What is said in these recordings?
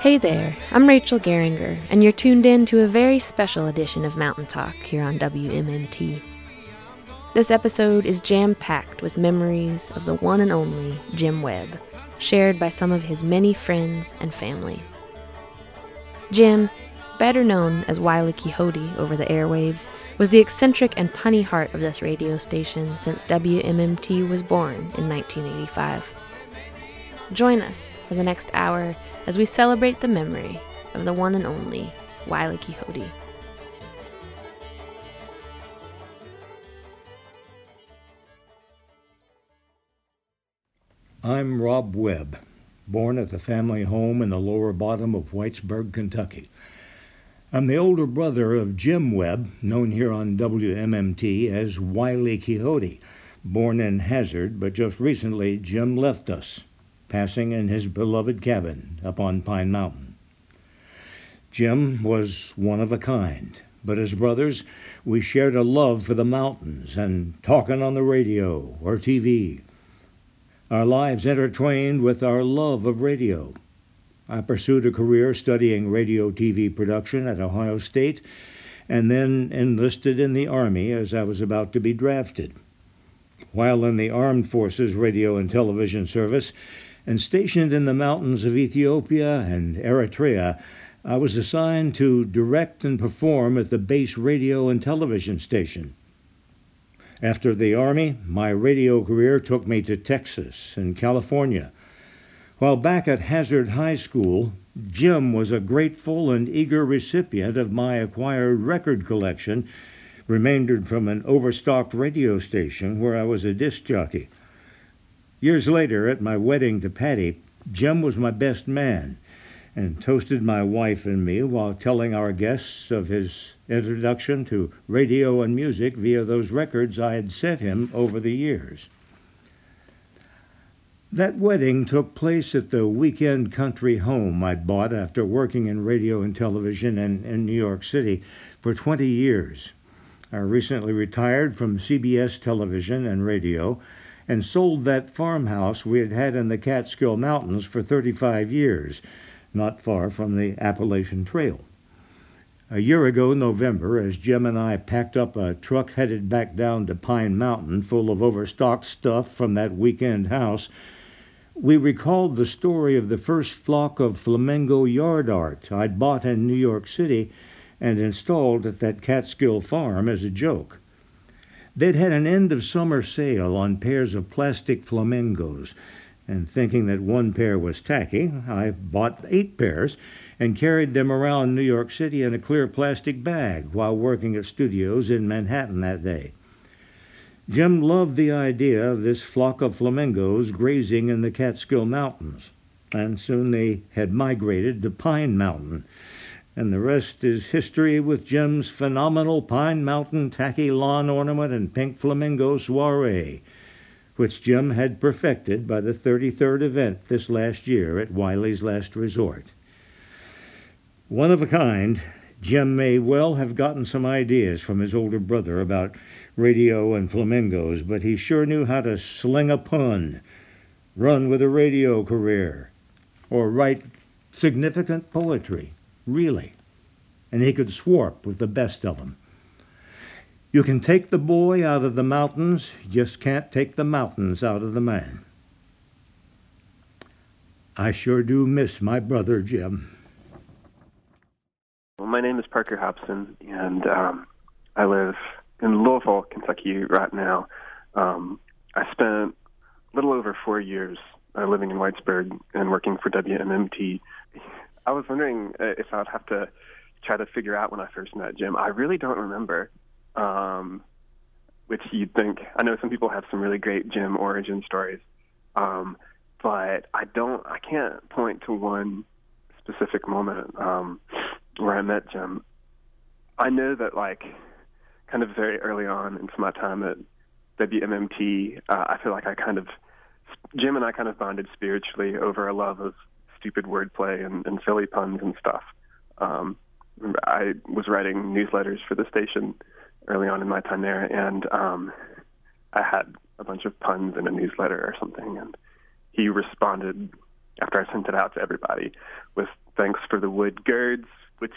Hey there, I'm Rachel Geringer, and you're tuned in to a very special edition of Mountain Talk here on WMMT. This episode is jam packed with memories of the one and only Jim Webb, shared by some of his many friends and family. Jim, better known as Wiley Quixote over the airwaves, was the eccentric and punny heart of this radio station since WMMT was born in 1985. Join us for the next hour as we celebrate the memory of the one and only Wiley Quixote. I'm Rob Webb, born at the family home in the lower bottom of Whitesburg, Kentucky. I'm the older brother of Jim Webb, known here on WMMT as Wiley Quixote, born in Hazard, but just recently Jim left us passing in his beloved cabin up on Pine Mountain. Jim was one of a kind, but as brothers, we shared a love for the mountains and talking on the radio or TV. Our lives intertwined with our love of radio. I pursued a career studying radio TV production at Ohio State and then enlisted in the Army as I was about to be drafted. While in the Armed Forces Radio and Television Service, and stationed in the mountains of Ethiopia and Eritrea, I was assigned to direct and perform at the base radio and television station. After the Army, my radio career took me to Texas and California. While back at Hazard High School, Jim was a grateful and eager recipient of my acquired record collection, remaindered from an overstocked radio station where I was a disc jockey. Years later, at my wedding to Patty, Jim was my best man and toasted my wife and me while telling our guests of his introduction to radio and music via those records I had sent him over the years. That wedding took place at the weekend country home I'd bought after working in radio and television in, in New York City for 20 years. I recently retired from CBS television and radio and sold that farmhouse we had had in the Catskill Mountains for 35 years, not far from the Appalachian Trail. A year ago, November, as Jim and I packed up a truck headed back down to Pine Mountain full of overstocked stuff from that weekend house, we recalled the story of the first flock of flamingo yard art I'd bought in New York City and installed at that Catskill farm as a joke. They'd had an end of summer sale on pairs of plastic flamingos, and thinking that one pair was tacky, I bought eight pairs and carried them around New York City in a clear plastic bag while working at studios in Manhattan that day. Jim loved the idea of this flock of flamingos grazing in the Catskill Mountains, and soon they had migrated to Pine Mountain and the rest is history with Jim's phenomenal Pine Mountain tacky lawn ornament and pink flamingo soiree, which Jim had perfected by the 33rd event this last year at Wiley's Last Resort. One of a kind, Jim may well have gotten some ideas from his older brother about radio and flamingos, but he sure knew how to sling a pun, run with a radio career, or write significant poetry really. And he could swarp with the best of them. You can take the boy out of the mountains, you just can't take the mountains out of the man. I sure do miss my brother, Jim. Well, my name is Parker Hobson, and um, I live in Louisville, Kentucky right now. Um, I spent a little over four years uh, living in Whitesburg and working for WMMT I was wondering uh, if I'd have to try to figure out when I first met Jim. I really don't remember. Um, which you'd think. I know some people have some really great Jim origin stories, um, but I don't. I can't point to one specific moment um, where I met Jim. I know that like kind of very early on into my time at WMMT, uh, I feel like I kind of Jim and I kind of bonded spiritually over a love of stupid wordplay and, and silly puns and stuff. Um, I was writing newsletters for the station early on in my time there, and um, I had a bunch of puns in a newsletter or something, and he responded after I sent it out to everybody with thanks for the wood girds, which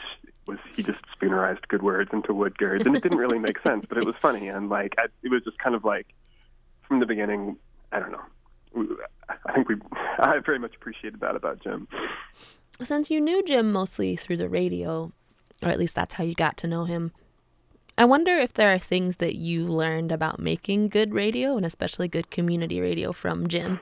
was he just spoonerized good words into wood girds, and it didn't really make sense, but it was funny and like I, it was just kind of like from the beginning. I don't know. I think we I very much appreciated that about Jim. Since you knew Jim mostly through the radio, or at least that's how you got to know him, I wonder if there are things that you learned about making good radio and especially good community radio from Jim.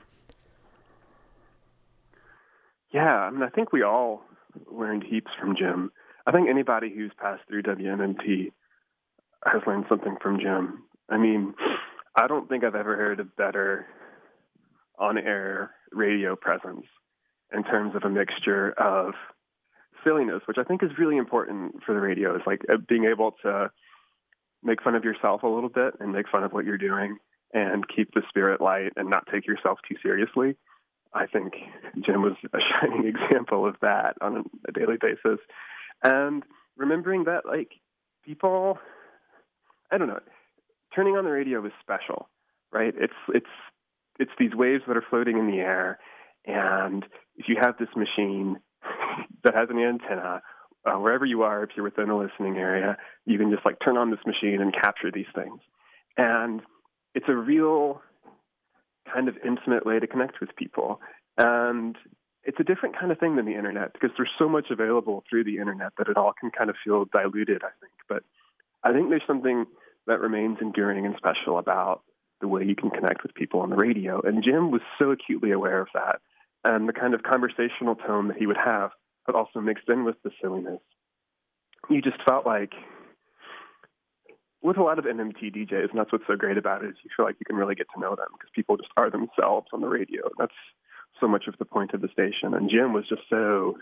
Yeah, I mean, I think we all learned heaps from Jim. I think anybody who's passed through WMMT has learned something from Jim. I mean, I don't think I've ever heard a better on air radio presence in terms of a mixture of silliness, which I think is really important for the radio, is like uh, being able to make fun of yourself a little bit and make fun of what you're doing and keep the spirit light and not take yourself too seriously. I think Jim was a shining example of that on a daily basis. And remembering that, like, people, I don't know, turning on the radio is special, right? It's, it's, it's these waves that are floating in the air. And if you have this machine that has an antenna, uh, wherever you are, if you're within a listening area, you can just like turn on this machine and capture these things. And it's a real kind of intimate way to connect with people. And it's a different kind of thing than the internet because there's so much available through the internet that it all can kind of feel diluted, I think. But I think there's something that remains enduring and special about the way you can connect with people on the radio. And Jim was so acutely aware of that and the kind of conversational tone that he would have, but also mixed in with the silliness. You just felt like with a lot of MMT DJs, and that's what's so great about it, is you feel like you can really get to know them because people just are themselves on the radio. That's so much of the point of the station. And Jim was just so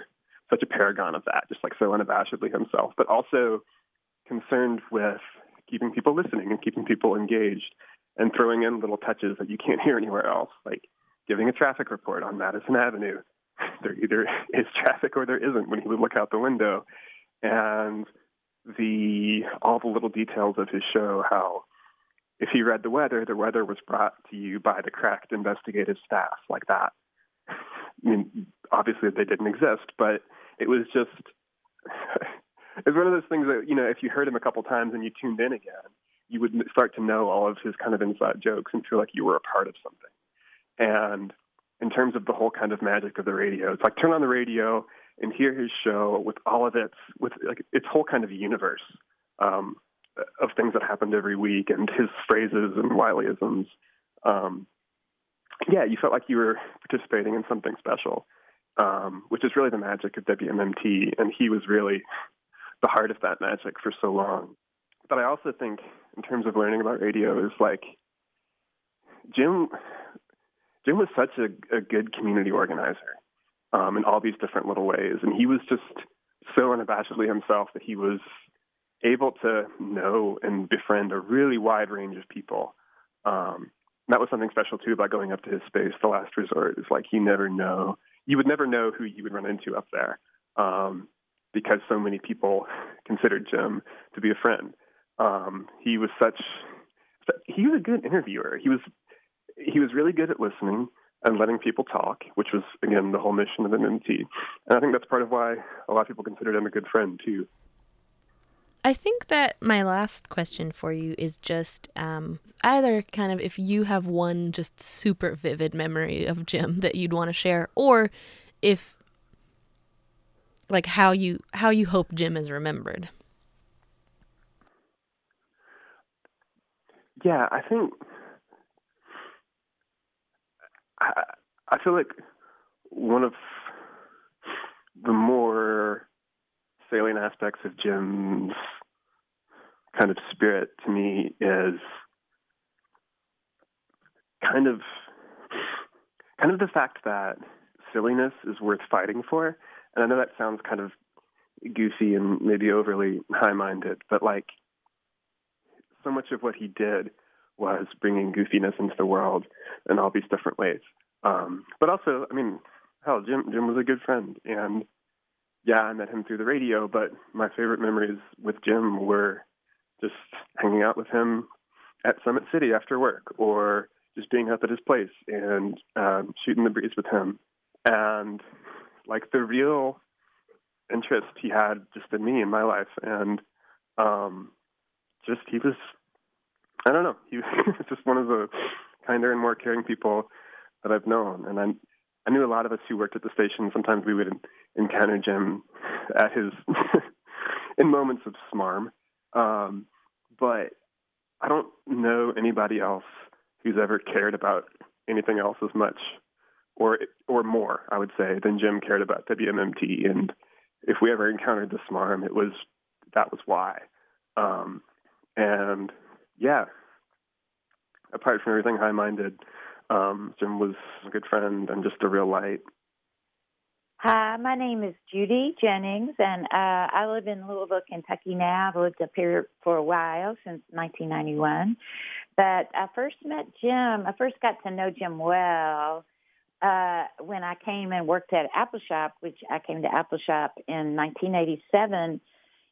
such a paragon of that, just like so unabashedly himself, but also concerned with keeping people listening and keeping people engaged and throwing in little touches that you can't hear anywhere else, like giving a traffic report on Madison Avenue. There either is traffic or there isn't when he would look out the window. And the all the little details of his show, how if he read the weather, the weather was brought to you by the cracked investigative staff, like that. I mean, obviously they didn't exist, but it was just it's one of those things that you know if you heard him a couple times and you tuned in again, you would start to know all of his kind of inside jokes and feel like you were a part of something. And in terms of the whole kind of magic of the radio, it's like turn on the radio and hear his show with all of its with like its whole kind of universe um, of things that happened every week and his phrases and Wileyisms. Um, yeah, you felt like you were participating in something special, um, which is really the magic of WMMT, and he was really the heart of that magic for so long. But I also think, in terms of learning about radio, is like Jim. Jim was such a, a good community organizer um, in all these different little ways. And he was just so unabashedly himself that he was able to know and befriend a really wide range of people. Um, that was something special too about going up to his space, the last resort. Is like you never know, you would never know who you would run into up there, um, because so many people considered Jim to be a friend. Um, he was such, he was a good interviewer. He was, he was really good at listening and letting people talk, which was again the whole mission of MMT. And I think that's part of why a lot of people considered him a good friend too. I think that my last question for you is just um, either kind of if you have one just super vivid memory of Jim that you'd want to share, or if like how you how you hope Jim is remembered. Yeah, I think I, I feel like one of the more salient aspects of Jim's kind of spirit to me is kind of kind of the fact that silliness is worth fighting for. And I know that sounds kind of goofy and maybe overly high-minded, but like so much of what he did was bringing goofiness into the world in all these different ways. Um, but also, I mean, hell, Jim Jim was a good friend, and yeah, I met him through the radio. But my favorite memories with Jim were just hanging out with him at Summit City after work, or just being up at his place and um, shooting the breeze with him. And like the real interest he had just in me in my life, and um, just he was I don't know he was just one of the kinder and more caring people that I've known, and I I knew a lot of us who worked at the station. Sometimes we would encounter Jim at his in moments of smarm, um, but I don't know anybody else who's ever cared about anything else as much or or more, I would say, than Jim cared about WMMT. And if we ever encountered the smarm, it was that was why. Um, and yeah, apart from everything high-minded, um, Jim was a good friend and just a real light. Hi, my name is Judy Jennings, and uh, I live in Louisville, Kentucky now. I've lived up here for a while, since 1991. But I first met Jim, I first got to know Jim well uh, when I came and worked at Appalshop, which I came to Appalshop in 1987,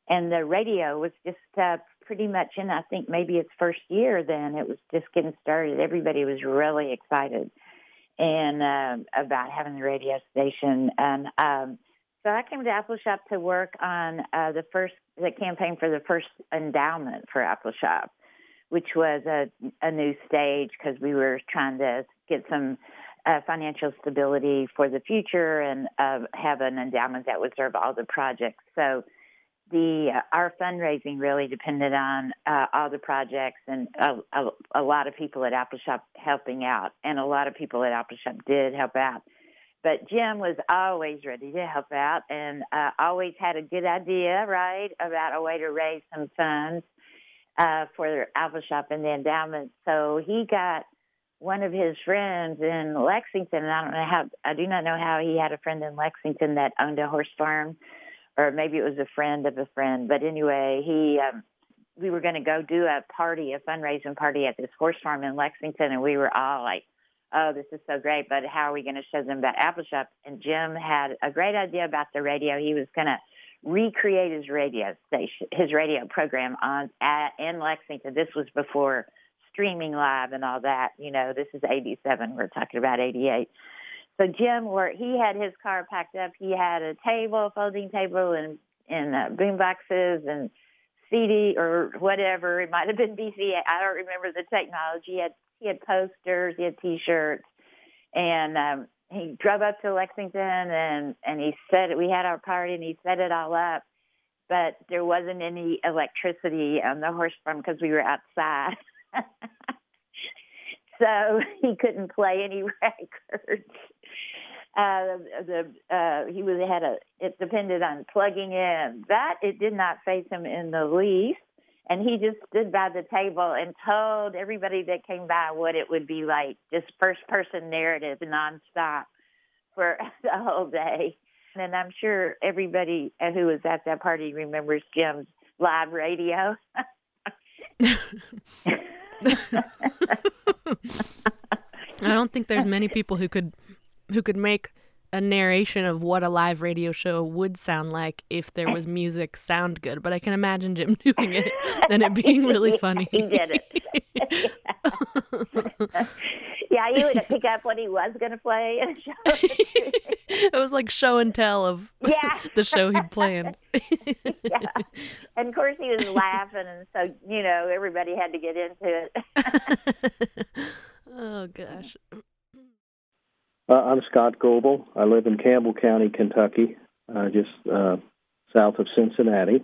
and the radio was just uh, pretty much in, I think, maybe its first year then. It was just getting started. Everybody was really excited and uh, about having the radio station. And um, so I came to Appalshop to work on uh, the first, the campaign for the first endowment for Appalshop, which was a, a new stage because we were trying to get some uh, financial stability for the future and uh, have an endowment that would serve all the projects. So the uh, our fundraising really depended on uh, all the projects and a, a, a, lot of people at Appalshop helping out, and a lot of people at Appalshop did help out. But Jim was always ready to help out and uh, always had a good idea, right, about a way to raise some funds uh, for Appalshop and the endowment. So he got one of his friends in Lexington, and I don't know how, I do not know how he had a friend in Lexington that owned a horse farm, or maybe it was a friend of a friend. But anyway, he, um, we were going to go do a party, a fundraising party at this horse farm in Lexington, and we were all like, oh, this is so great, but how are we going to show them about Appalshop? And Jim had a great idea about the radio. He was going to recreate his radio station, his radio program on at, in Lexington. This was before streaming live and all that. You know, this is 87. We're talking about 88. So Jim, where he had his car packed up, he had a table, a folding table, and and uh, boom boxes and CD or whatever. It might have been BCA. I don't remember the technology. He had he had posters, he had T-shirts, and um, he drove up to Lexington and and he said we had our party and he set it all up, but there wasn't any electricity on the horse farm because we were outside. so he couldn't play any records. Uh, the uh, he was had a it depended on plugging in. That it did not face him in the least, and he just stood by the table and told everybody that came by what it would be like, just first person narrative nonstop for the whole day. And I'm sure everybody who was at that party remembers Jim's live radio. I don't think there's many people who could who could make a narration of what a live radio show would sound like if there was music sound good, but I can imagine Jim doing it and it being really funny. he did it. yeah, he would pick up what he was going to play and show it. it was like show and tell of yeah. the show he planned. yeah. And of course he was laughing and so, you know, everybody had to get into it. oh gosh. Uh, I'm Scott Goebel. I live in Campbell County, Kentucky, uh, just uh, south of Cincinnati.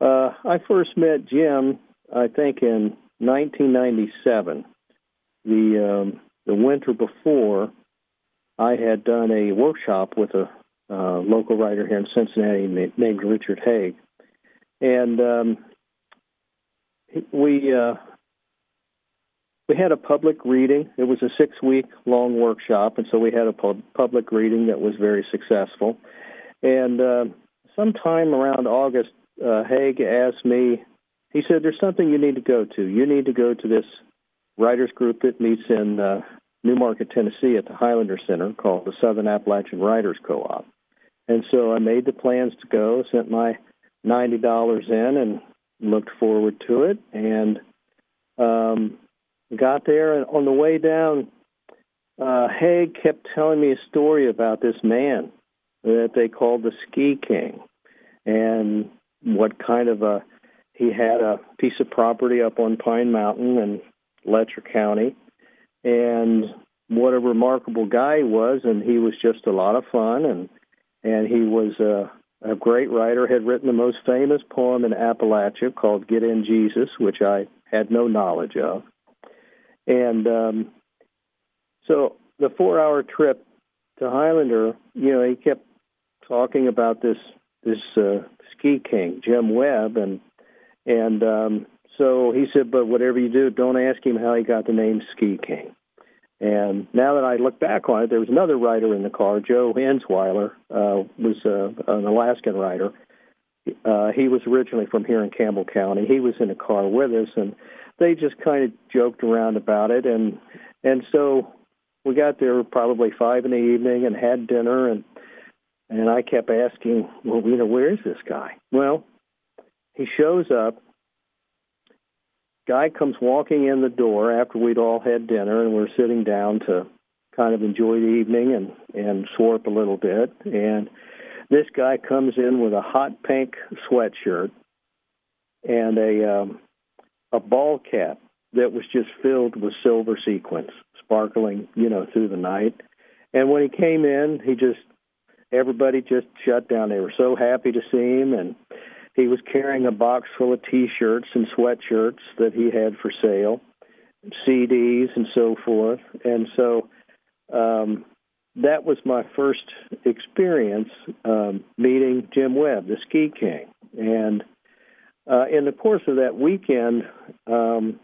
Uh, I first met Jim, I think, in 1997. The um, the winter before, I had done a workshop with a uh, local writer here in Cincinnati named Richard Hague, and um, we uh, we had a public reading. It was a six week long workshop, and so we had a pub- public reading that was very successful. And uh, sometime around August, uh, Hague asked me, he said, There's something you need to go to. You need to go to this writers group that meets in uh, Newmarket, Tennessee at the Highlander Center called the Southern Appalachian Writers Co op. And so I made the plans to go, sent my $90 in, and looked forward to it. And um, got there, and on the way down, uh, Hague kept telling me a story about this man that they called the Ski King, and what kind of a he had a piece of property up on Pine Mountain in Letcher County, and what a remarkable guy he was, and he was just a lot of fun, and and he was a, a great writer. Had written the most famous poem in Appalachia called "Get In Jesus," which I had no knowledge of, and um, so the four-hour trip to Highlander, you know, he kept talking about this this uh, ski king, Jim Webb, and and um, so he said, but whatever you do, don't ask him how he got the name Ski King. And now that I look back on it, there was another writer in the car, Joe Enzweiler, uh, was uh, an Alaskan writer. Uh, he was originally from here in Campbell County. He was in the car with us, and they just kind of joked around about it. And and so we got there probably five in the evening and had dinner, and and I kept asking, well, you know, where is this guy? Well, he shows up guy comes walking in the door after we'd all had dinner and we're sitting down to kind of enjoy the evening and and swarp a little bit and this guy comes in with a hot pink sweatshirt and a um, a ball cap that was just filled with silver sequins sparkling you know through the night and when he came in he just everybody just shut down they were so happy to see him and he was carrying a box full of T-shirts and sweatshirts that he had for sale, CDs and so forth. And so um, that was my first experience um, meeting Jim Webb, the Ski King. And uh, in the course of that weekend, um,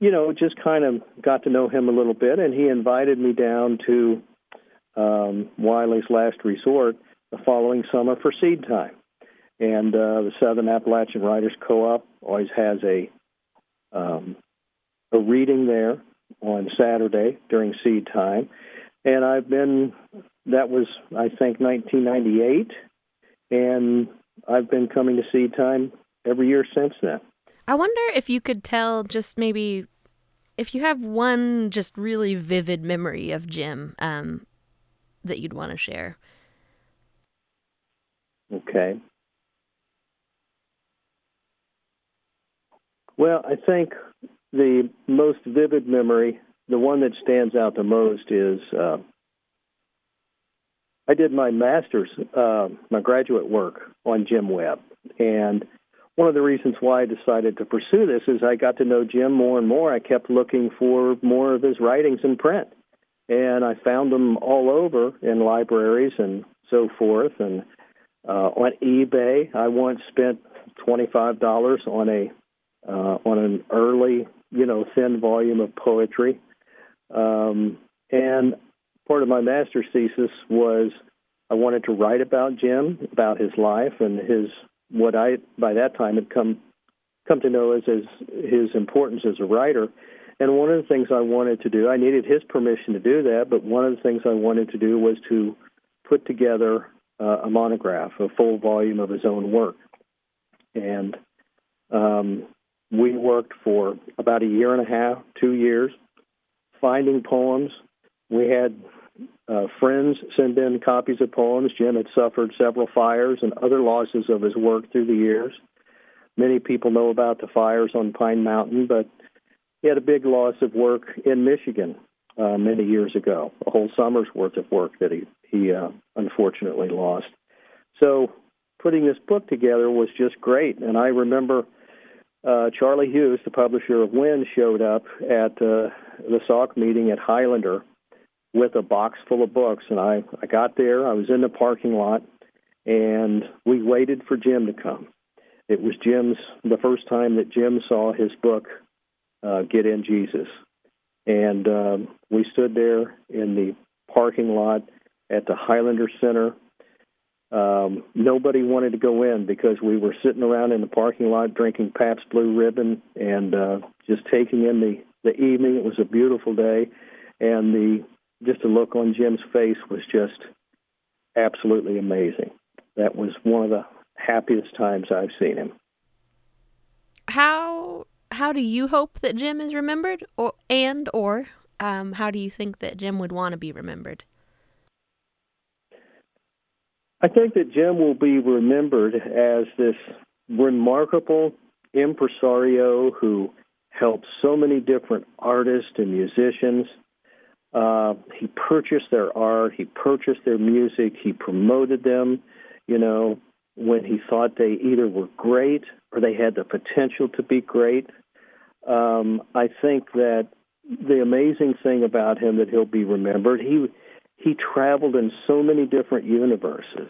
you know, just kind of got to know him a little bit, and he invited me down to um, Wiley's Last Resort the following summer for seed time. And uh, the Southern Appalachian Writers Co-op always has a um, a reading there on Saturday during seed time, and I've been that was I think 1998, and I've been coming to seed time every year since then. I wonder if you could tell just maybe if you have one just really vivid memory of Jim um, that you'd want to share. Okay. Well, I think the most vivid memory, the one that stands out the most, is uh, I did my master's, uh, my graduate work on Jim Webb. And one of the reasons why I decided to pursue this is I got to know Jim more and more. I kept looking for more of his writings in print. And I found them all over in libraries and so forth. And uh, on eBay, I once spent $25 on a uh, on an early, you know, thin volume of poetry. Um, and part of my master's thesis was I wanted to write about Jim, about his life and his what I by that time had come come to know as, as his importance as a writer. And one of the things I wanted to do, I needed his permission to do that, but one of the things I wanted to do was to put together uh, a monograph, a full volume of his own work. And um, we worked for about a year and a half, two years, finding poems. We had uh, friends send in copies of poems. Jim had suffered several fires and other losses of his work through the years. Many people know about the fires on Pine Mountain, but he had a big loss of work in Michigan uh, many years ago, a whole summer's worth of work that he, he uh, unfortunately lost. So putting this book together was just great. And I remember uh, Charlie Hughes, the publisher of Wind, showed up at uh, the SAWC meeting at Highlander with a box full of books. And I, I got there, I was in the parking lot, and we waited for Jim to come. It was Jim's, the first time that Jim saw his book, uh, Get in Jesus. And um, we stood there in the parking lot at the Highlander Center um, nobody wanted to go in because we were sitting around in the parking lot drinking Pabst Blue Ribbon and uh, just taking in the the evening. It was a beautiful day, and the just the look on Jim's face was just absolutely amazing. That was one of the happiest times I've seen him. How how do you hope that Jim is remembered, or and or um, how do you think that Jim would want to be remembered? I think that Jim will be remembered as this remarkable impresario who helped so many different artists and musicians. Uh, he purchased their art, he purchased their music, he promoted them, you know, when he thought they either were great or they had the potential to be great. Um, I think that the amazing thing about him that he'll be remembered, he he traveled in so many different universes.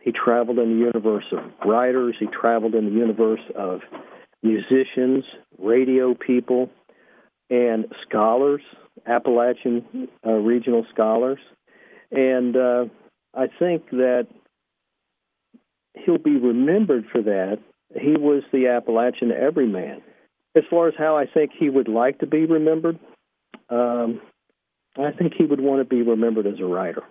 He traveled in the universe of writers, he traveled in the universe of musicians, radio people, and scholars, Appalachian uh, regional scholars. And uh, I think that he'll be remembered for that. He was the Appalachian everyman. As far as how I think he would like to be remembered, um, I think he would want to be remembered as a writer.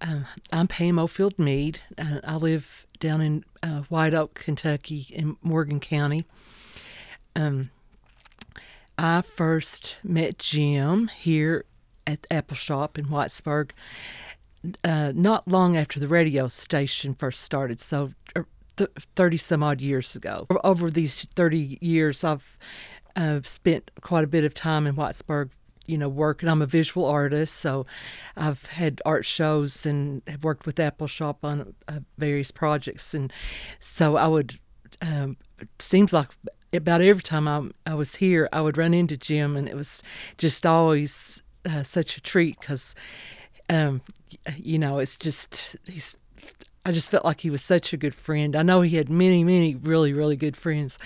Um, I'm Pam Oldfield Meade. Uh, I live down in uh, White Oak, Kentucky, in Morgan County. Um, I first met Jim here at the Appalshop in Whitesburg, uh, not long after the radio station first started. So, er, thirty some odd years ago. Over these thirty years, I've uh, spent quite a bit of time in Whitesburg you know, working. I'm a visual artist, so I've had art shows and have worked with Appalshop on uh, various projects. And so I would, um, seems like about every time I, I was here, I would run into Jim, and it was just always uh, such a treat because, um, you know, it's just, he's I just felt like he was such a good friend. I know he had many, many really, really good friends,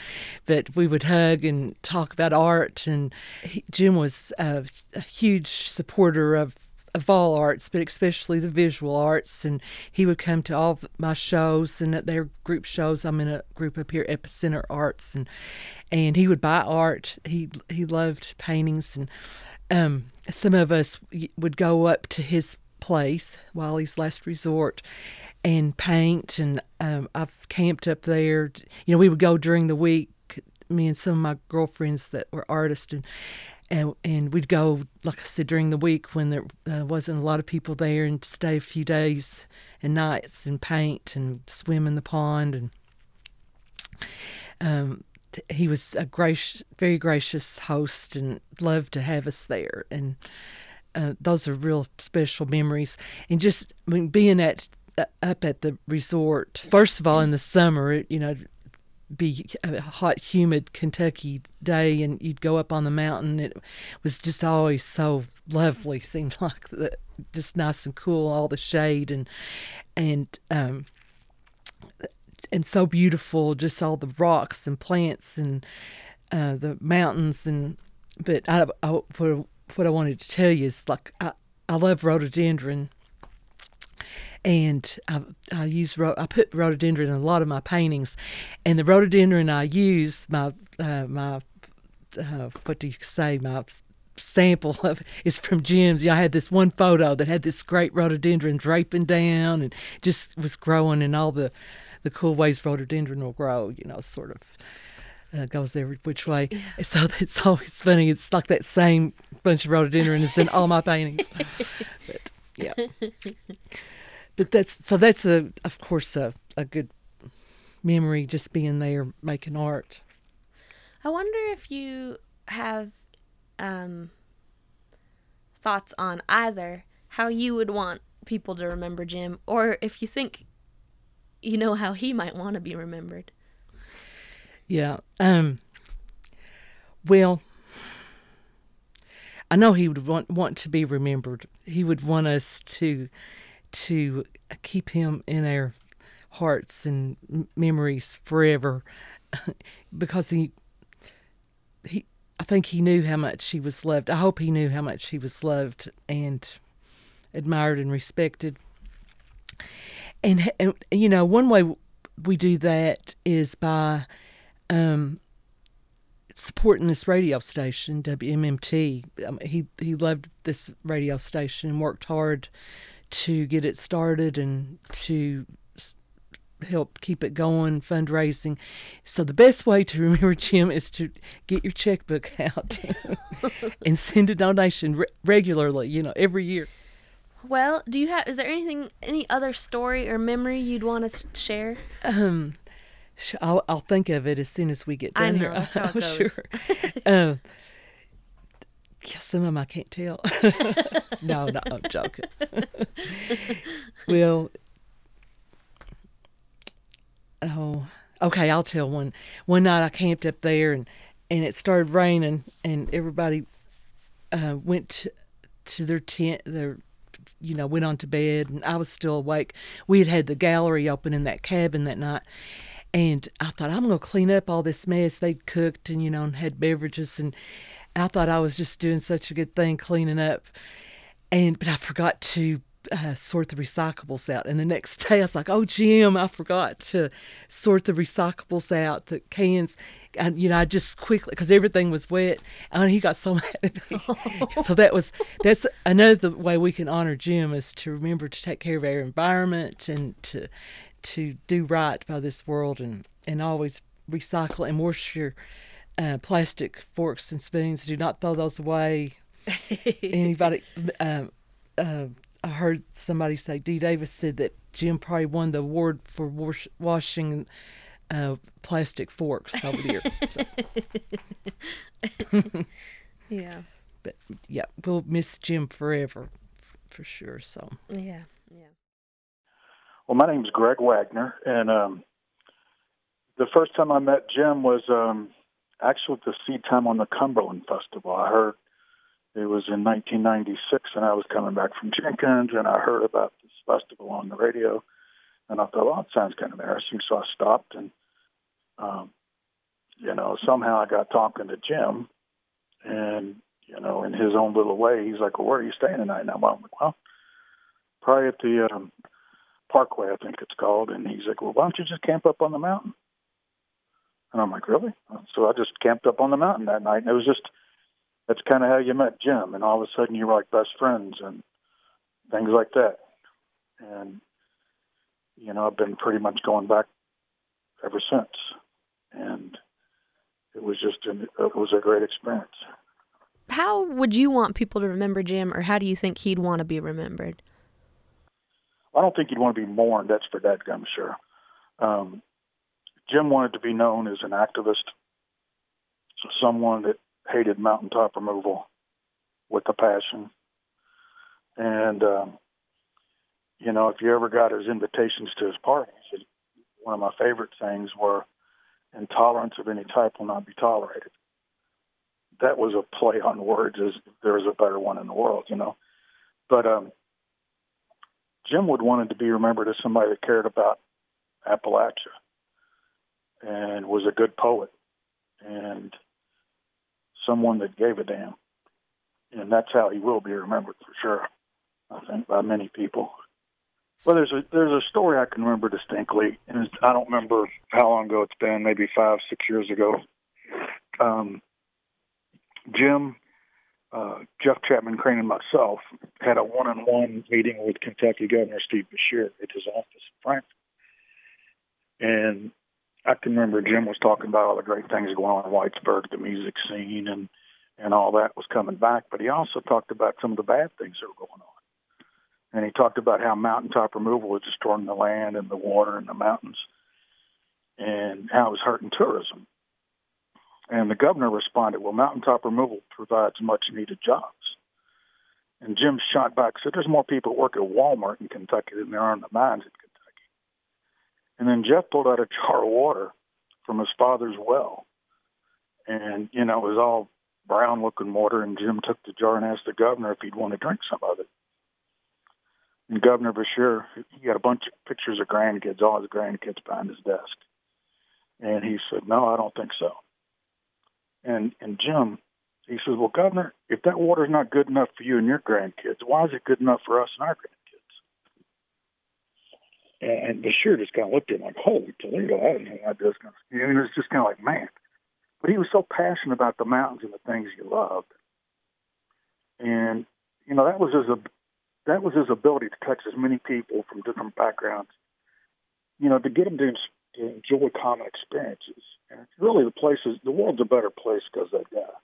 but we would hug and talk about art. And he, Jim was a, a, huge supporter of, of all arts, but especially the visual arts. And he would come to all my shows and at their group shows. I'm in a group up here, Epicenter Arts, and and he would buy art. He he loved paintings, and um, some of us would go up to his place, Wiley's Last Resort and paint. And um, I've camped up there. You know, we would go during the week, me and some of my girlfriends that were artists, and and, and we'd go, like I said, during the week when there uh, wasn't a lot of people there, and stay a few days and nights and paint and swim in the pond. And um, he was a gracious, very gracious host, and loved to have us there. And uh, those are real special memories. And just I mean, being at up at the resort. First of all, in the summer, you know, be a hot, humid Kentucky day, and you'd go up on the mountain. It was just always so lovely. Seemed like the, just nice and cool, all the shade and and um, and so beautiful. Just all the rocks and plants and uh, the mountains and. But I, I, what, I wanted to tell you is like I, I love rhododendron and I, I use I put rhododendron in a lot of my paintings, and the rhododendron I use my uh, my uh, what do you say my sample of is from Jim's. You know, I had this one photo that had this great rhododendron draping down and just was growing in all the the cool ways rhododendron will grow. You know, sort of. Uh, goes every which way. Yeah. So it's always funny. It's like that same bunch of rhododendron is in all my paintings. but yeah. But that's so that's a of course a, a good memory just being there making art. I wonder if you have um, thoughts on either how you would want people to remember Jim, or if you think you know how he might want to be remembered. Yeah. Um, well, I know he would want want to be remembered. He would want us to to keep him in our hearts and memories forever because he he I think he knew how much he was loved. I hope he knew how much he was loved and admired and respected. And, and you know, one way we do that is by um, supporting this radio station, WMMT. Um, he he loved this radio station and worked hard to get it started and to help keep it going, fundraising. So the best way to remember Jim is to get your checkbook out and send a donation re- regularly, you know, every year. Well, do you have? Is there anything, any other story or memory you'd want to share? Um, I'll, I'll think of it as soon as we get done I know, here. that's how it I'm goes. sure. um, of them I can't tell. no, no, I'm joking. well, oh, okay, I'll tell one. One night I camped up there and and it started raining and everybody uh, went to, to their tent. Their you know went on to bed and I was still awake. We had had the gallery open in that cabin that night. And I thought I'm gonna clean up all this mess they'd cooked and you know and had beverages and I thought I was just doing such a good thing cleaning up, and but I forgot to uh, sort the recyclables out. And the next day I was like, "Oh, Jim, I forgot to sort the recyclables out, the cans." And you know, I just quickly because everything was wet, and he got so mad at me. so that was that's another way we can honor Jim is to remember to take care of our environment and to to do right by this world and and always recycle and wash your uh, plastic forks and spoons. Do not throw those away. Anybody? Um, uh, I heard somebody say D. Davis said that Jim probably won the award for wash, washing uh, plastic forks over the year. So, Yeah. but yeah, we'll miss Jim forever, f- for sure. So Yeah. Yeah. Well, my name is Greg Wagner, and um, the first time I met Jim was um, actually the Seed Time on the Cumberland Festival. I heard it was in 1996, and I was coming back from Jenkins, and I heard about this festival on the radio, and I thought, well, it sounds kind of interesting, so I stopped, and um, you know, somehow I got talking to Jim, and you know, in his own little way, he's like, well, where are you staying tonight? And I'm like, well, probably at the um, Parkway, I think it's called. And he's like, well, why don't you just camp up on the mountain? And I'm like, really? So I just camped up on the mountain that night. And it was just, that's kind of how you met Jim. And all of a sudden you were like best friends and things like that. And, you know, I've been pretty much going back ever since. And it was just, an, it was a great experience. How would you want people to remember Jim, or how do you think he'd want to be remembered? I don't think he'd want to be mourned. That's for that I'm sure. Um, Jim wanted to be known as an activist, someone that hated mountaintop removal with a passion. And, um, you know, if you ever got his invitations to his parties, one of my favorite things were intolerance of any type will not be tolerated. That was a play on words as there was a better one in the world, you know. But um, Jim would wanted to be remembered as somebody that cared about Appalachia and was a good poet and someone that gave a damn. And that's how he will be remembered for sure, I think, by many people. Well, there's a there's a story I can remember distinctly, and I don't remember how long ago it's been, maybe five, six years ago. Um, Jim, uh, Jeff Chapman Crane, and myself had a one-on-one meeting with Kentucky Governor Steve Beshear at his office in Frankfort, and I can remember Jim was talking about all the great things going on in Whitesburg, the music scene, and and all that was coming back. But he also talked about some of the bad things that were going on. And he talked about how mountaintop removal was destroying the land and the water and the mountains and how it was hurting tourism. And the governor responded, Well, mountaintop removal provides much needed jobs. And Jim shot back, said, There's more people work at Walmart in Kentucky than there are in the mines in. And then Jeff pulled out a jar of water from his father's well. And, you know, it was all brown looking water. And Jim took the jar and asked the governor if he'd want to drink some of it. And Governor Beshear, he had a bunch of pictures of grandkids, all his grandkids behind his desk. And he said, No, I don't think so. And and Jim, he says, Well, Governor, if that water's not good enough for you and your grandkids, why is it good enough for us and our grandkids? And Beshear just kind of looked at him like, Holy Toledo, I didn't know how this to I mean, it was just kind of like, man. But he was so passionate about the mountains and the things he loved. And, you know, that was his that was his ability to touch as many people from different backgrounds, you know, to get them to, to enjoy common experiences. And it's really the places, the world's a better place because of that guy.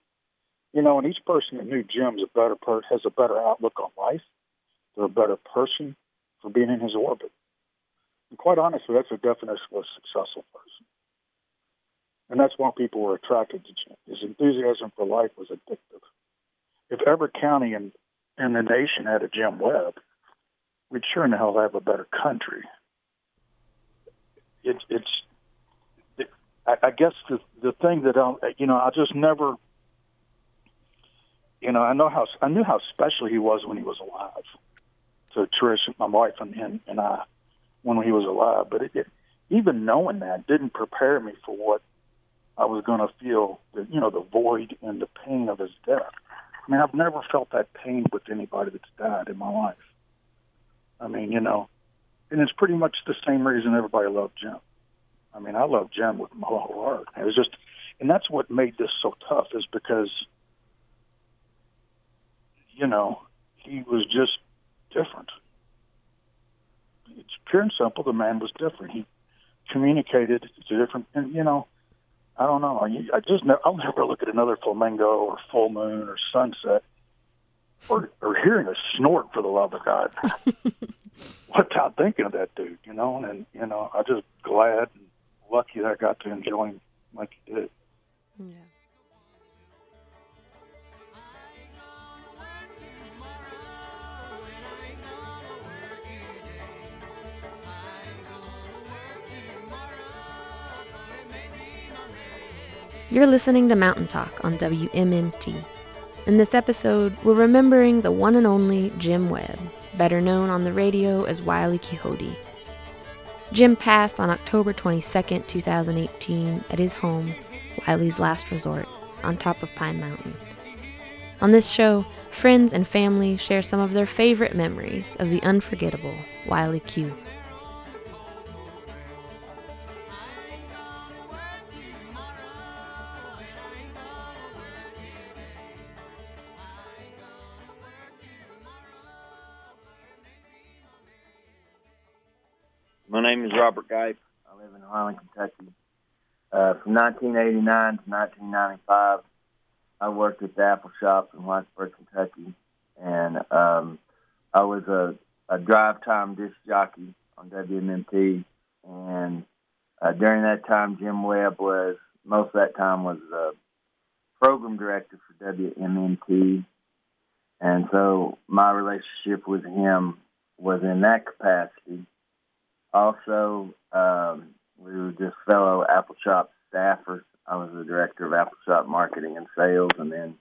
You know, and each person that knew Jim's a better person, has a better outlook on life. or a better person for being in his orbit. And quite honestly, that's a definition of a successful person. And that's why people were attracted to Jim. His enthusiasm for life was addictive. If every county in, in the nation had a Jim Webb, we'd sure in the hell have a better country. It's it's. It, I, I guess the the thing that I you know I just never. You know I know how I knew how special he was when he was alive. To Trish, my wife, and and, and I, when he was alive, but it, it even knowing that didn't prepare me for what I was going to feel. The, you know the void and the pain of his death. I mean I've never felt that pain with anybody that's died in my life. I mean, you know, and it's pretty much the same reason everybody loved Jim. I mean, I love Jim with my whole heart. It was just, and that's what made this so tough is because, you know, he was just different. Pure and simple. The man was different. He communicated to different, and you know, I don't know. I, I just, I'll never look at another flamingo or full moon or sunset or, or hearing a snort for the love of God. What's out thinking of that dude, you know? And, you know, I'm just glad and lucky that I got to enjoy him like he did. Yeah. You're listening to Mountain Talk on WMMT. In this episode, we're remembering the one and only Jim Webb, better known on the radio as Wiley Quixote. Jim passed on October 22, 2018, at his home, Wiley's last resort, on top of Pine Mountain. On this show, friends and family share some of their favorite memories of the unforgettable Wiley Q. Robert Gipe. I live in Highland, Kentucky. Uh, from 1989 to 1995, I worked at the Appalshop in Whitesburg, Kentucky, and um, I was a, a drive time disc jockey on WMMT. And uh, during that time, Jim Webb was most of that time was the program director for WMMT, and so my relationship with him was in that capacity. Also, um, we were just fellow Appalshop staffers. I was the director of Appalshop marketing and sales, and then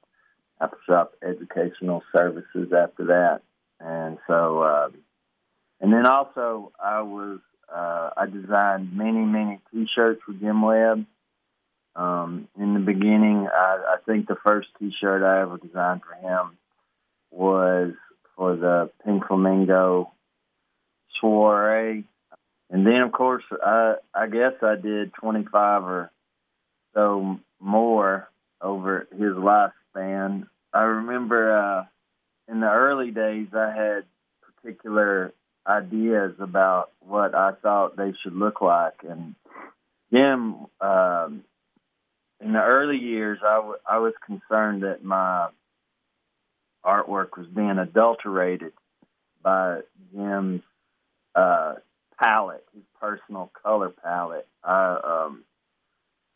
Appalshop educational services after that. And so, uh, and then also, I was uh, I designed many many T-shirts for Jim Webb. Um, in the beginning, I, I think the first T-shirt I ever designed for him was for the Pink Flamingo soiree and then of course I I guess I did 25 or so more over his lifespan. I remember uh, in the early days I had particular ideas about what I thought they should look like, and Jim. Um, in the early years, I, w- I was concerned that my artwork was being adulterated by Jim's uh, palette, his personal color palette. I um,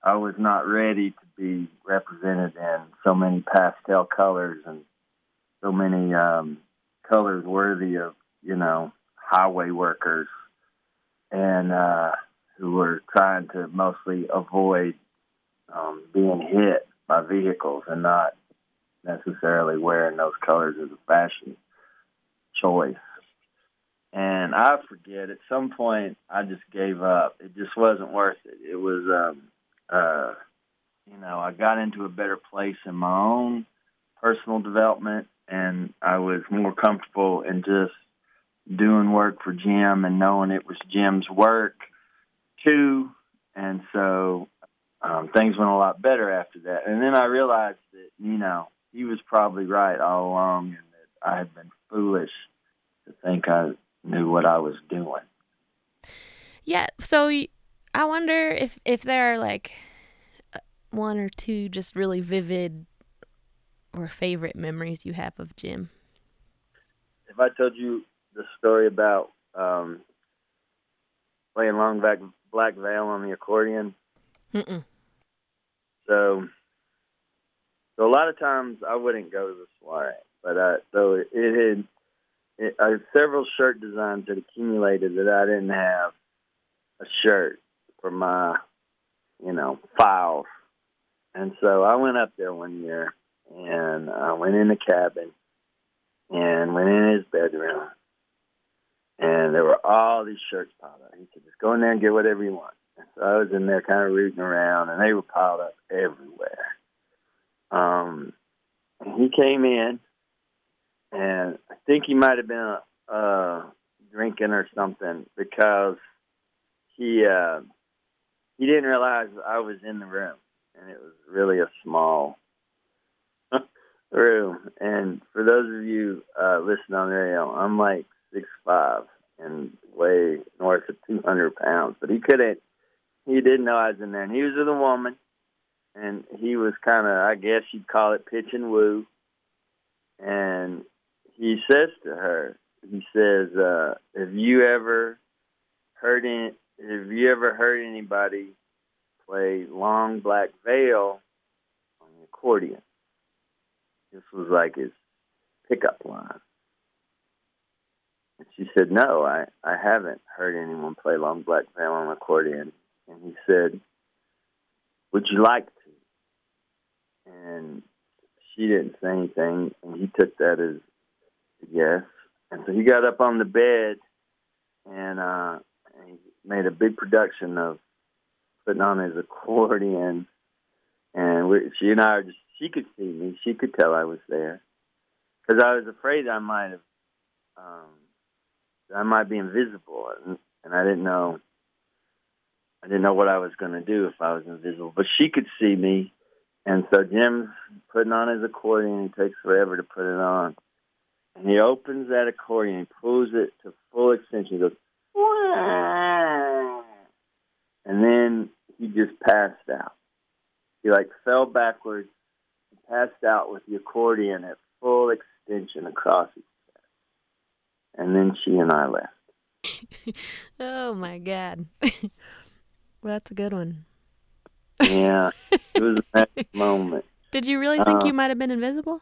I was not ready to be represented in so many pastel colors and so many um, colors worthy of you know highway workers and uh, who were trying to mostly avoid um, being hit by vehicles and not necessarily wearing those colors as a fashion choice. And I forget, at some point, I just gave up. It just wasn't worth it. It was, um, uh, you know, I got into a better place in my own personal development, and I was more comfortable in just doing work for Jim and knowing it was Jim's work too. And so um, things went a lot better after that. And then I realized that, you know, he was probably right all along and that I had been foolish to think I knew what I was doing. Yeah, so I wonder if if there are like uh, one or two just really vivid or favorite memories you have of Jim. If I told you the story about um, playing long back black veil on the accordion? Mm-mm. So, so a lot of times I wouldn't go to the soiree, but uh, so it, it had uh, several shirt designs had accumulated that I didn't have a shirt for my, you know, files, and so I went up there one year and I went in the cabin and went in his bedroom, and there were all these shirts piled up. He said, "Just go in there and get whatever you want." And so I was in there, kind of rooting around, and they were piled up everywhere. Um, he came in, and I think he might have been uh, drinking or something because he uh, he didn't realize I was in the room, and it was really a small room. And for those of you uh, listening on the radio, I'm like six five and weigh north of two hundred pounds, but he couldn't. He didn't know I was in there, and he was with a woman, and he was kind of, I guess you'd call it pitch and woo. And he says to her, he says, uh, "Have you ever heard any? Have you ever heard anybody play Long Black Veil on the accordion?" This was like his pickup line. And she said, No, I, I haven't heard anyone play Long Black Veil on accordion. And he said, Would you like to? And she didn't say anything, and he took that as yes. And so he got up on the bed and, uh, he made a big production of putting on his accordion. And we, she and I are just she could see me. She could tell I was there, because I was afraid I might have, um, I might be invisible, and, and I didn't know. I didn't know what I was going to do if I was invisible, but she could see me, and so Jim's putting on his accordion. He takes forever to put it on, and he opens that accordion, he pulls it to full extension. He goes, Wah! and then he just passed out. He like fell backwards and passed out with the accordion at full extension across his chest. And then she and I left. oh my god. well, that's a good one. yeah, it was a magic moment. Did you really think Uh, you might have been invisible?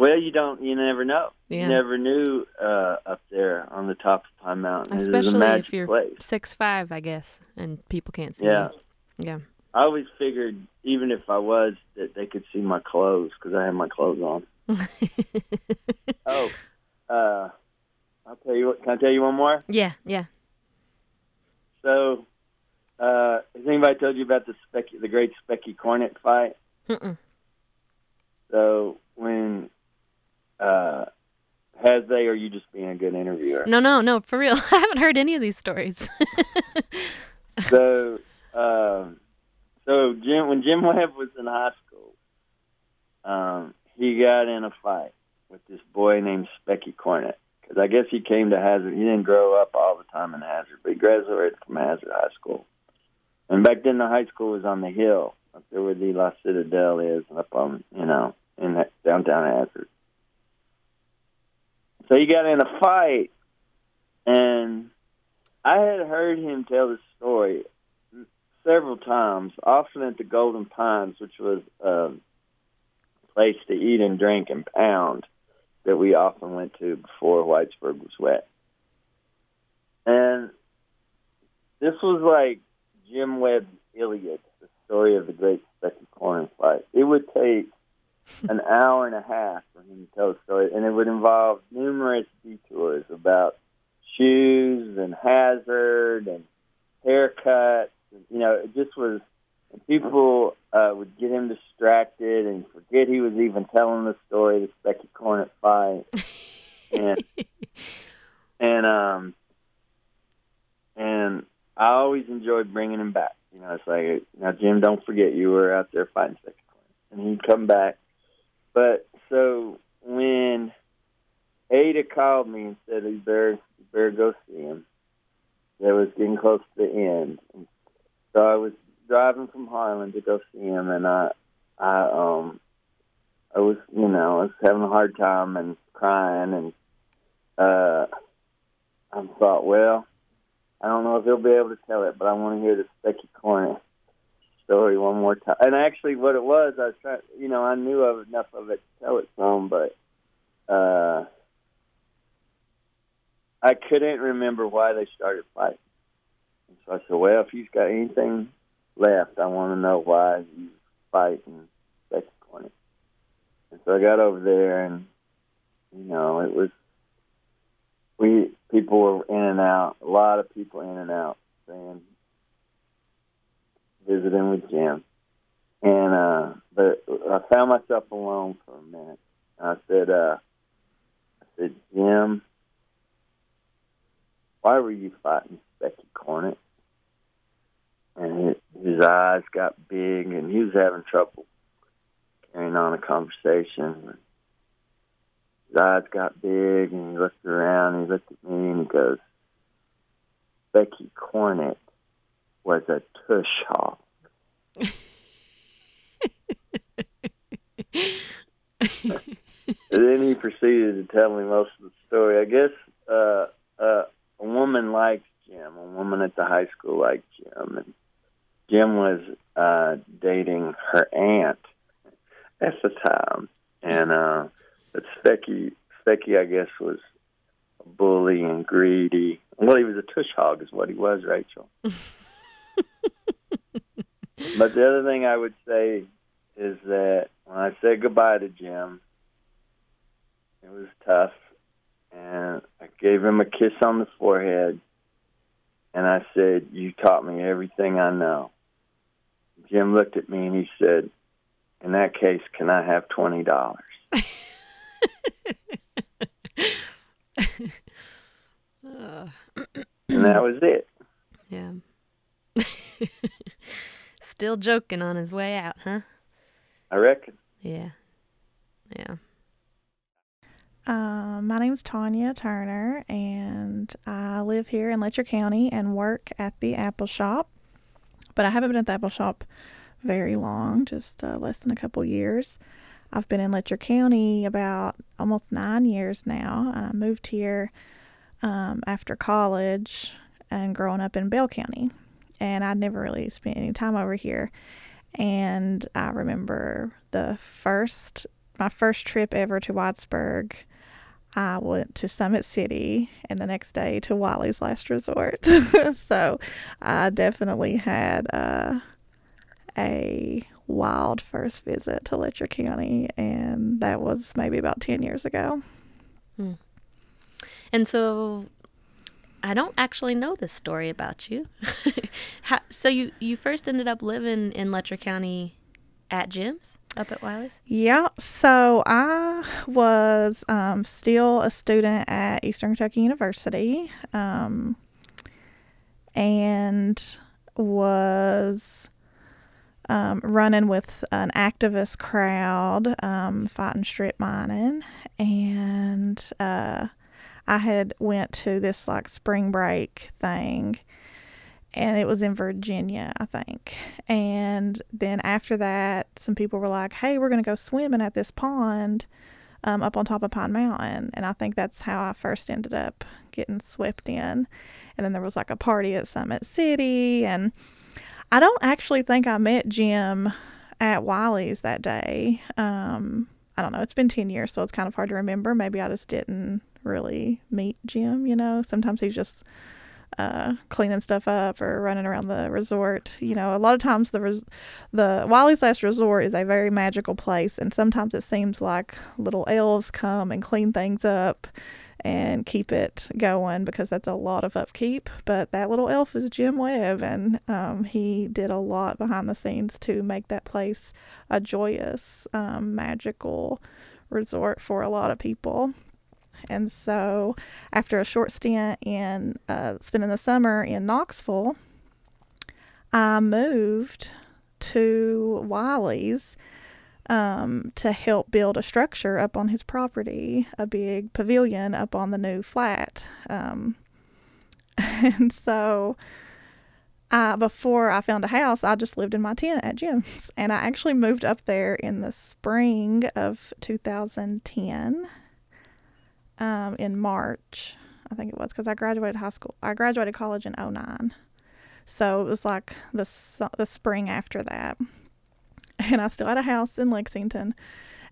Well, you don't, you never know. Yeah. You never knew uh, up there on the top of Pine Mountain. it was a Especially if you're place. six five, I guess, and people can't see. Yeah. you. Yeah. I always figured, even if I was, that they could see my clothes because I had my clothes on. Oh, uh, I'll tell you what. Can I tell you one more? yeah. Yeah. So, uh, has anybody told you about the Specky, the Great Specky Cornet fight? Mm-mm. So when uh, has they, or you just being a good interviewer? No, no, no. For real, I haven't heard any of these stories. So, um, so Jim, when Jim Webb was in high school, um, he got in a fight with this boy named Specky Cornet. Because I guess he came to Hazard. He didn't grow up all the time in Hazard, but he graduated from Hazard High School. And back then, the high school was on the hill up there where the La Citadel is, and up on you know in that downtown Hazard. So he got in a fight, and I had heard him tell the story several times, often at the Golden Pines, which was a place to eat and drink and pound that we often went to before Whitesburg was wet. And this was like Jim Webb's Iliad, the story of the Great Specky Corn fight. It would take an hour and a half for him to tell the story, and it would involve numerous detours about shoes and hazard and haircuts. And, you know, it just was. And people uh, would get him distracted and forget he was even telling the story, the Specky Cornet fight, and and um and I always enjoyed bringing him back. You know, it's like now Jim, don't forget you were out there fighting Specky Cornet, and he'd come back. But so when Ada called me and said you better you better go see him, that was getting close to the end. So I was driving from Harlan to go see him, and I, I, um, I was, you know, I was having a hard time and crying, and uh, I thought, well, I don't know if he'll be able to tell it, but I want to hear the Specky Cornet story one more time. And actually, what it was, I was trying, you know, I knew of enough of it to tell it some, but uh, I couldn't remember why they started fighting. And so I said, well, if he's got anything left, I want to know why he's fighting Specky Cornet. And so I got over there, and you know, it was we people were in and out, a lot of people in and out, saying visiting with Jim, and uh, but I found myself alone for a minute. And I said, uh, I said, Jim, why were you fighting Becky Cornet? And his, eyes got big, and he was having trouble carrying on a conversation. His eyes got big, and he looked around, and he looked at me, and he goes, Becky Cornet was a tush hog. and then he proceeded to tell me most of the story. I guess uh, uh, a woman likes Jim. A woman at the high school liked Jim, and Jim was uh, dating her aunt at the time, and uh, but Specky, Specky, I guess, was a bully and greedy. Well, he was a tush hog, is what he was, Rachel. but the other thing I would say is that when I said goodbye to Jim, it was tough, and I gave him a kiss on the forehead, and I said, "You taught me everything I know." Jim looked at me and he said, "In that case, can I have twenty dollars?" and that was it. Yeah. Still joking on his way out, huh? I reckon. Yeah. Yeah. Um, my name's Tanya Turner, and I live here in Letcher County and work at the Appalshop. But I haven't been at the Appalshop very long, just uh, less than a couple years. I've been in Letcher County about almost nine years now. I moved here um, after college and growing up in Bell County, and I'd never really spent any time over here. And I remember the first, my first trip ever to Whitesburg. I went to Summit City and the next day to Wiley's Last Resort. so I definitely had uh, a wild first visit to Letcher County, and that was maybe about 10 years ago. Hmm. And so I don't actually know this story about you. How, so you, you first ended up living in Letcher County at Jim's? up at Wiley's? Yeah. So I was um, still a student at Eastern Kentucky University um, and was um, running with an activist crowd um, fighting strip mining. And uh, I had went to this like spring break thing and it was in Virginia, I think. And then after that, some people were like, "Hey, we're going to go swimming at this pond um, up on top of Pine Mountain." And I think that's how I first ended up getting swept in. And then there was like a party at Summit City, and I don't actually think I met Jim at Wiley's that day. Um, I don't know. It's been ten years, so it's kind of hard to remember. Maybe I just didn't really meet Jim. You know, sometimes he's just uh, cleaning stuff up or running around the resort. You know, a lot of times the res- the Wiley's Last Resort is a very magical place, and sometimes it seems like little elves come and clean things up and keep it going because that's a lot of upkeep. But that little elf is Jim Webb, and um, he did a lot behind the scenes to make that place a joyous, um, magical resort for a lot of people. And so, after a short stint in uh, spending the summer in Knoxville, I moved to Wiley's um, to help build a structure up on his property, a big pavilion up on the new flat. Um, and so, uh, before I found a house, I just lived in my tent at Jim's. And I actually moved up there in the spring of 2010 um, in March, I think it was, because I graduated high school. I graduated college in 09. So it was like the, the spring after that. And I still had a house in Lexington.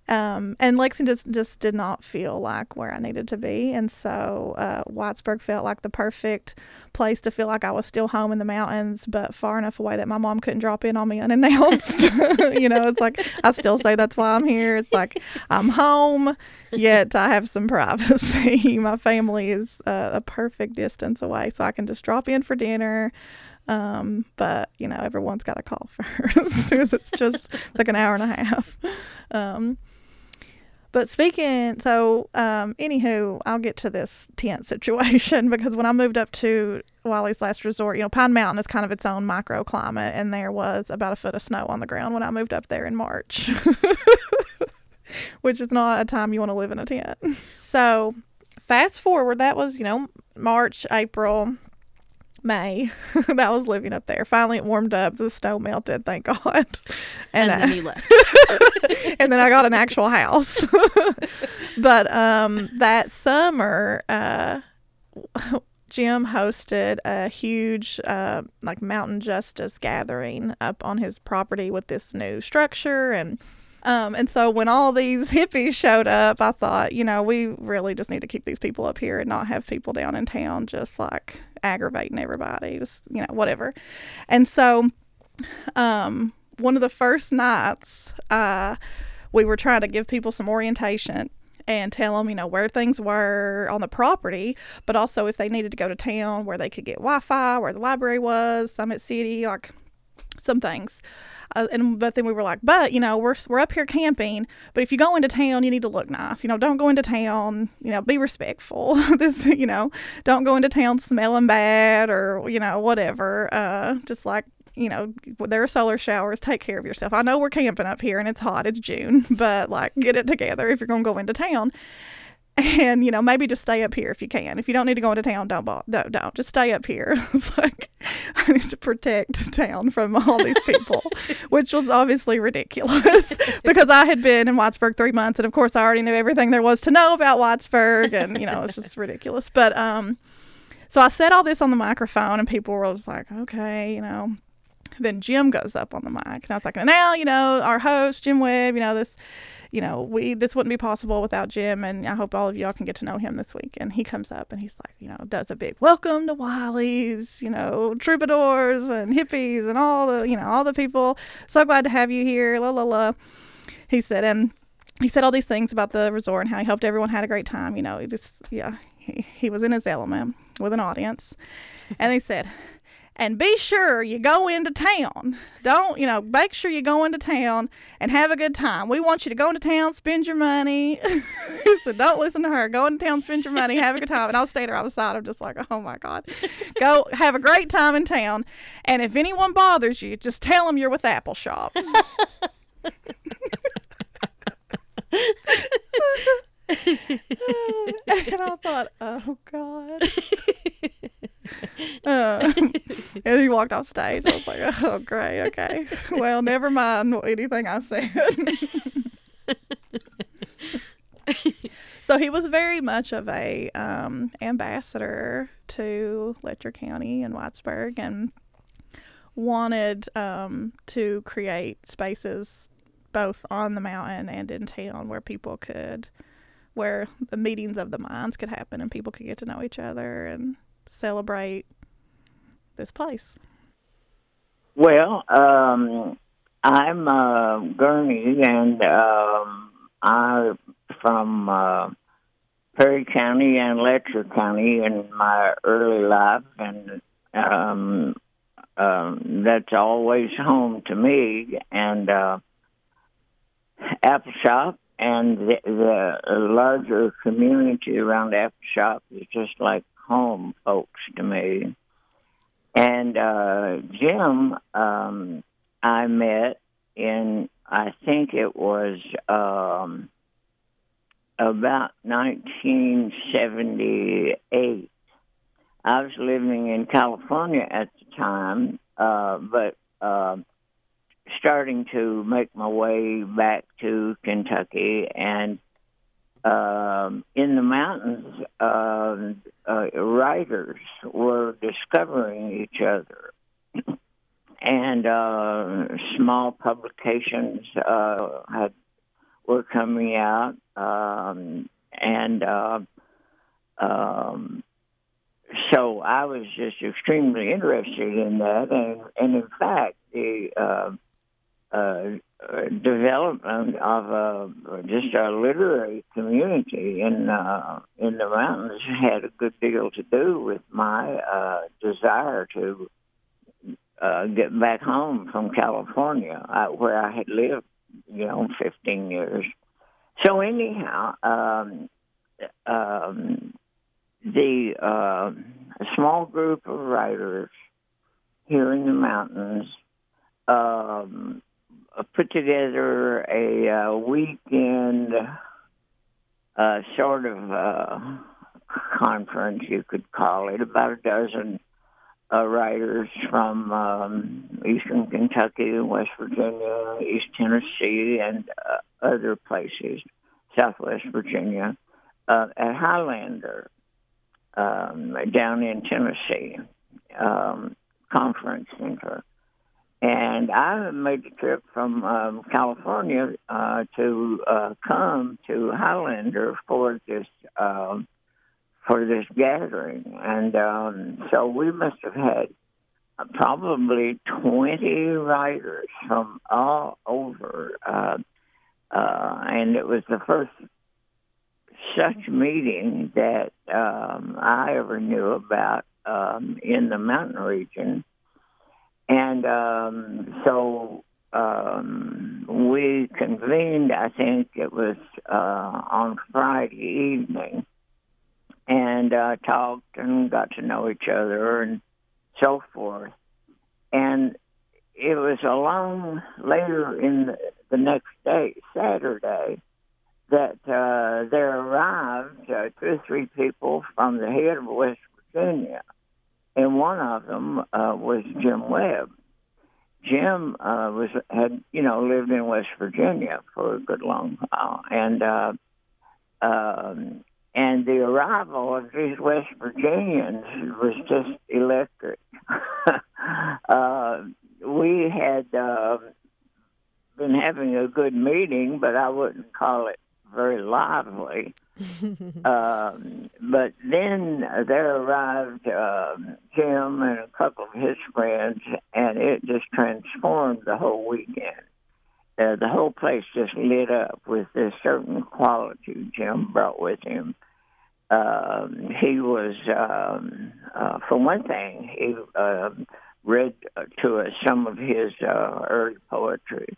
Um, and Lexington just, just did not feel like where I needed to be. And so uh, Whitesburg felt like the perfect place to feel like I was still home in the mountains, but far enough away that my mom couldn't drop in on me unannounced. you know, it's like I still say that's why I'm here. It's like I'm home, yet I have some privacy. my family is uh, a perfect distance away, so I can just drop in for dinner. Um, but you know, everyone's got a call first because it's just like an hour and a half. Um, but speaking, so um, anywho, I'll get to this tent situation because when I moved up to Wiley's Last Resort, you know, Pine Mountain is kind of its own microclimate, and there was about a foot of snow on the ground when I moved up there in March, which is not a time you want to live in a tent. So, fast forward, that was, you know, March, April, May that was living up there. Finally, it warmed up. The snow melted, thank God. And, and then you left. and then I got an actual house. but um, that summer, uh, Jim hosted a huge, uh, like mountain justice gathering up on his property with this new structure and. Um, and so when all these hippies showed up, I thought, you know, we really just need to keep these people up here and not have people down in town just like aggravating everybody, just, you know, whatever. And so, um, one of the first nights, uh, we were trying to give people some orientation and tell them, you know, where things were on the property, but also if they needed to go to town, where they could get Wi Fi, where the library was, Summit City, like some things. Uh, and but then we were like, but you know, we're we're up here camping. But if you go into town, you need to look nice. You know, don't go into town. You know, be respectful. this, you know, don't go into town smelling bad or you know whatever. Uh, just like you know, there are solar showers. Take care of yourself. I know we're camping up here and it's hot. It's June, but like, get it together if you're gonna go into town and you know maybe just stay up here if you can. If you don't need to go into town don't don't, don't. just stay up here. It's like i need to protect town from all these people which was obviously ridiculous because i had been in whitesburg three months and of course i already knew everything there was to know about whitesburg and you know it's just ridiculous. But um so i said all this on the microphone and people were just like okay you know. Then jim goes up on the mic and i was like now you know our host jim webb you know this you know, we this wouldn't be possible without Jim, and I hope all of y'all can get to know him this week. And he comes up and he's like, you know, does a big welcome to Wiley's, you know, troubadours and hippies and all the, you know, all the people. So glad to have you here. La la la. He said, and he said all these things about the resort and how he hoped everyone had a great time. You know, he just, yeah, he, he was in his element with an audience. And he said, and be sure you go into town. Don't, you know, make sure you go into town and have a good time. We want you to go into town, spend your money. said, don't listen to her. Go into town, spend your money, have a good time. And I was staying there outside. I'm just like, oh my God. Go have a great time in town. And if anyone bothers you, just tell them you're with Appalshop. and I thought, oh God. Uh, and he walked off stage. I was like, oh, great. Okay. Well, never mind anything I said. so he was very much of a um, ambassador to Letcher County and Whitesburg and wanted um, to create spaces both on the mountain and in town where people could where the meetings of the minds could happen and people could get to know each other and celebrate this place? Well, um, I'm uh, Gurney, and um, I'm from uh, Perry County and Letcher County in my early life, and um, um, that's always home to me. And uh, Apple Shop and the, the larger community around Apple Shop is just like home folks to me. And uh, Jim, um, I met in, I think it was um, about 1978. I was living in California at the time, uh, but uh, starting to make my way back to Kentucky. And um, in the mountains, uh, uh, writers were discovering each other. and uh, small publications uh, had were coming out, um, and uh, um, so I was just extremely interested in that, and, and in fact, the uh, uh, development of a, just a literary community in uh, in the mountains had a good deal to do with my uh, desire to uh, get back home from California, uh, where I had lived, you know, 15 years. So anyhow, um, um, the uh, small group of writers here in the mountains um, put together a uh, weekend uh, sort of uh, conference, you could call it, about a dozen uh, writers from um, eastern Kentucky, West Virginia, East Tennessee, and uh, other places, Southwest Virginia, uh, at Highlander um, down in Tennessee um, Conference Center. And I made the trip from um, California uh, to uh, come to Highlander for this um, for this gathering, and um, so we must have had probably twenty writers from all over, uh, uh, and it was the first such meeting that um, I ever knew about um, in the mountain region. And um, so um, we convened, I think it was uh, on Friday evening, and uh, talked and got to know each other and so forth. And it was along later in the, the next day, Saturday, that uh, there arrived uh, two or three people from the head of West Virginia, one of them uh, was Jim Webb. Jim uh, was had you know lived in West Virginia for a good long while, and uh, um, and the arrival of these West Virginians was just electric. uh, we had uh, been having a good meeting, but I wouldn't call it very lively. um, but then there arrived uh, Jim and a couple of his friends, and it just transformed the whole weekend. Uh, the whole place just lit up with this certain quality Jim brought with him. Um, he was, um, uh, for one thing, he uh, read to us some of his uh, early poetry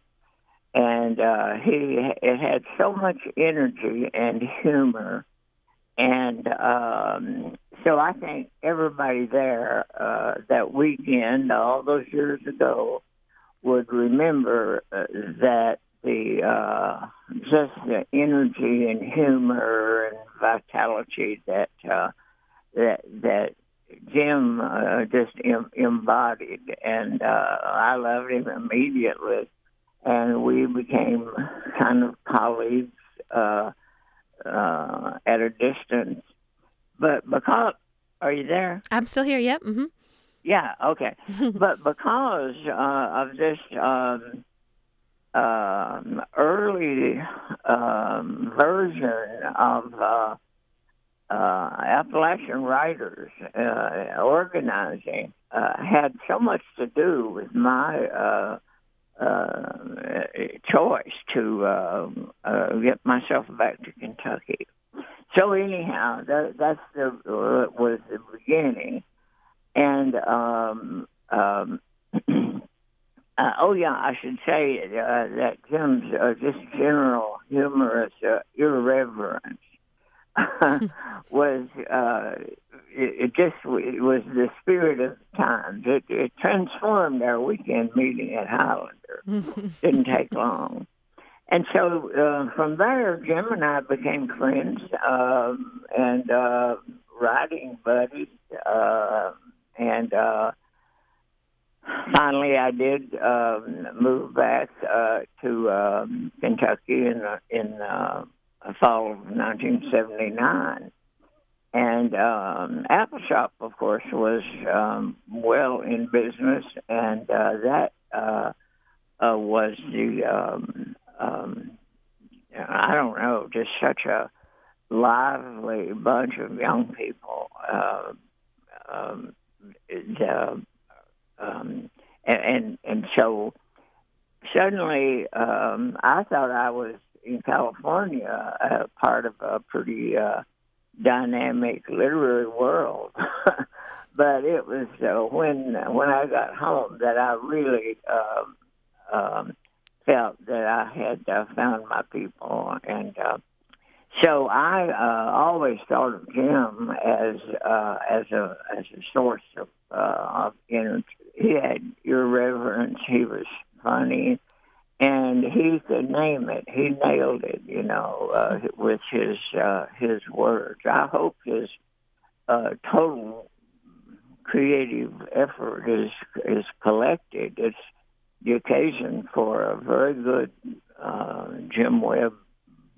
and uh, he it had so much energy and humor, and um, so I think everybody there uh, that weekend, all those years ago, would remember uh, that the uh, just the energy and humor and vitality that uh, that that Jim uh, just em- embodied, and uh, I loved him immediately and we became kind of colleagues uh, uh, at a distance. But because, are you there? I'm still here. Yep. Mm-hmm. Yeah. Okay. but because uh, of this um, um, early um, version of uh, uh, Appalachian writers uh, organizing, had so much to do with my uh, choice to uh, uh, get myself back to Kentucky. So anyhow, that, that's the uh, was the beginning, and um, um, uh, oh yeah, I should say uh, that Jim's uh, just general humorous uh, irreverence was uh, it, it just it was the spirit of the times. It, it transformed our weekend meeting at Highlander. Didn't take long. And so uh, from there, Jim and I became friends um, and uh, writing buddies. Uh, and uh, finally, I did um, move back uh, to um, Kentucky in in uh, fall of 1979. And um, Appalshop, of course, was um, well in business, and uh, that uh, uh, was the um, um, I don't know, just such a lively bunch of young people. Uh, um, the, um, and and so suddenly um, I thought I was in California, uh, part of a pretty uh, dynamic literary world. but it was uh, when when I got home that I really um, um, felt that I had uh, found my people, and uh, so I uh, always thought of Jim as uh, as a as a source of uh, of energy. He had irreverence. He was funny, and he could name it. He nailed it, you know, uh, with his uh, his words. I hope his uh, total creative effort is is collected. It's the occasion for a very good uh, Jim Webb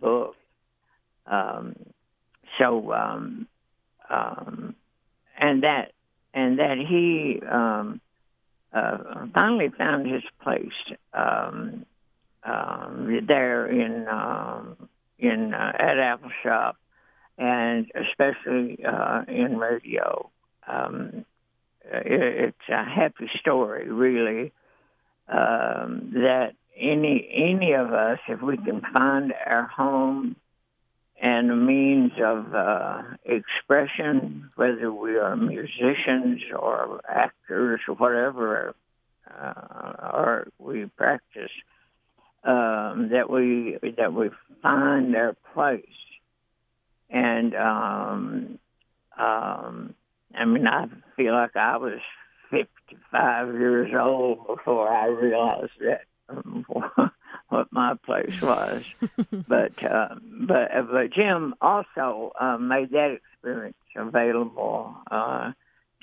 book. Um, so, um, um, and that and that he um, uh, finally found his place um, um, there in um, in uh, at Apple Shop, and especially uh, in radio. Um, it, it's a happy story, really um, that any any of us, if we can find our home and a means of uh, expression, whether we are musicians or actors or whatever, uh, or we practice, um, that we that we find our place. And um, um, I mean, I feel like I was 55 years old before I realized that um, what my place was. but uh, but uh, but Jim also uh, made that experience available uh,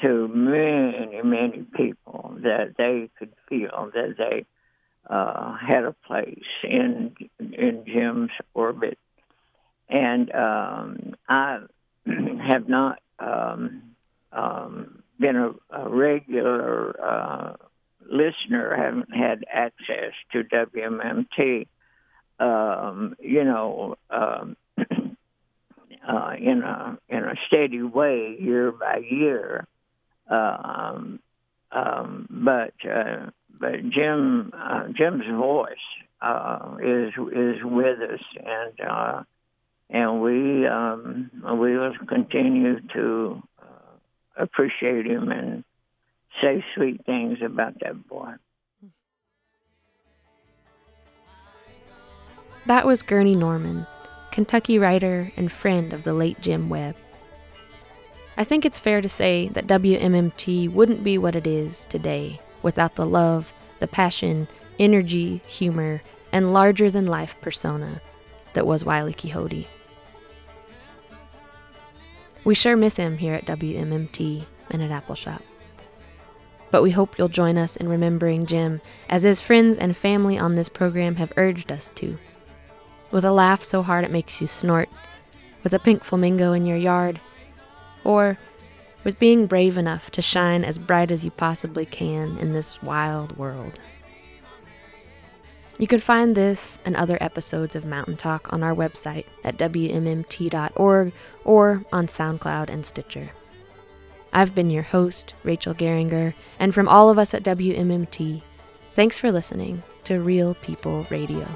to many many people that they could feel that they uh, had a place in in Jim's orbit, and um, I have not. Um, um, been a, a regular uh, listener, haven't had access to WMMT, um, you know, um, uh, in a in a steady way year by year. Um, um, but uh, but Jim uh, Jim's voice uh, is is with us, and uh, and we um, we will continue to appreciate him and say sweet things about that boy. That was Gurney Norman, Kentucky writer and friend of the late Jim Webb. I think it's fair to say that WMMT wouldn't be what it is today without the love, the passion, energy, humor, and larger than life persona that was Wiley Quixote. We sure miss him here at WMMT and at Appalshop. But we hope you'll join us in remembering Jim, as his friends and family on this program have urged us to. With a laugh so hard it makes you snort, with a pink flamingo in your yard, or with being brave enough to shine as bright as you possibly can in this wild world. You can find this and other episodes of Mountain Talk on our website at WMMT.org or on SoundCloud and Stitcher. I've been your host, Rachel Garringer, and from all of us at WMMT, thanks for listening to Real People Radio.